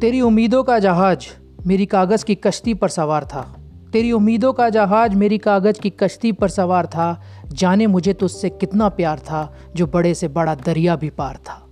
तेरी उम्मीदों का जहाज़ मेरी कागज़ की कश्ती पर सवार था। तेरी उम्मीदों का जहाज़ मेरी कागज़ की कश्ती पर सवार था। जाने मुझे तुझसे कितना प्यार था, जो बड़े से बड़ा दरिया भी पार था।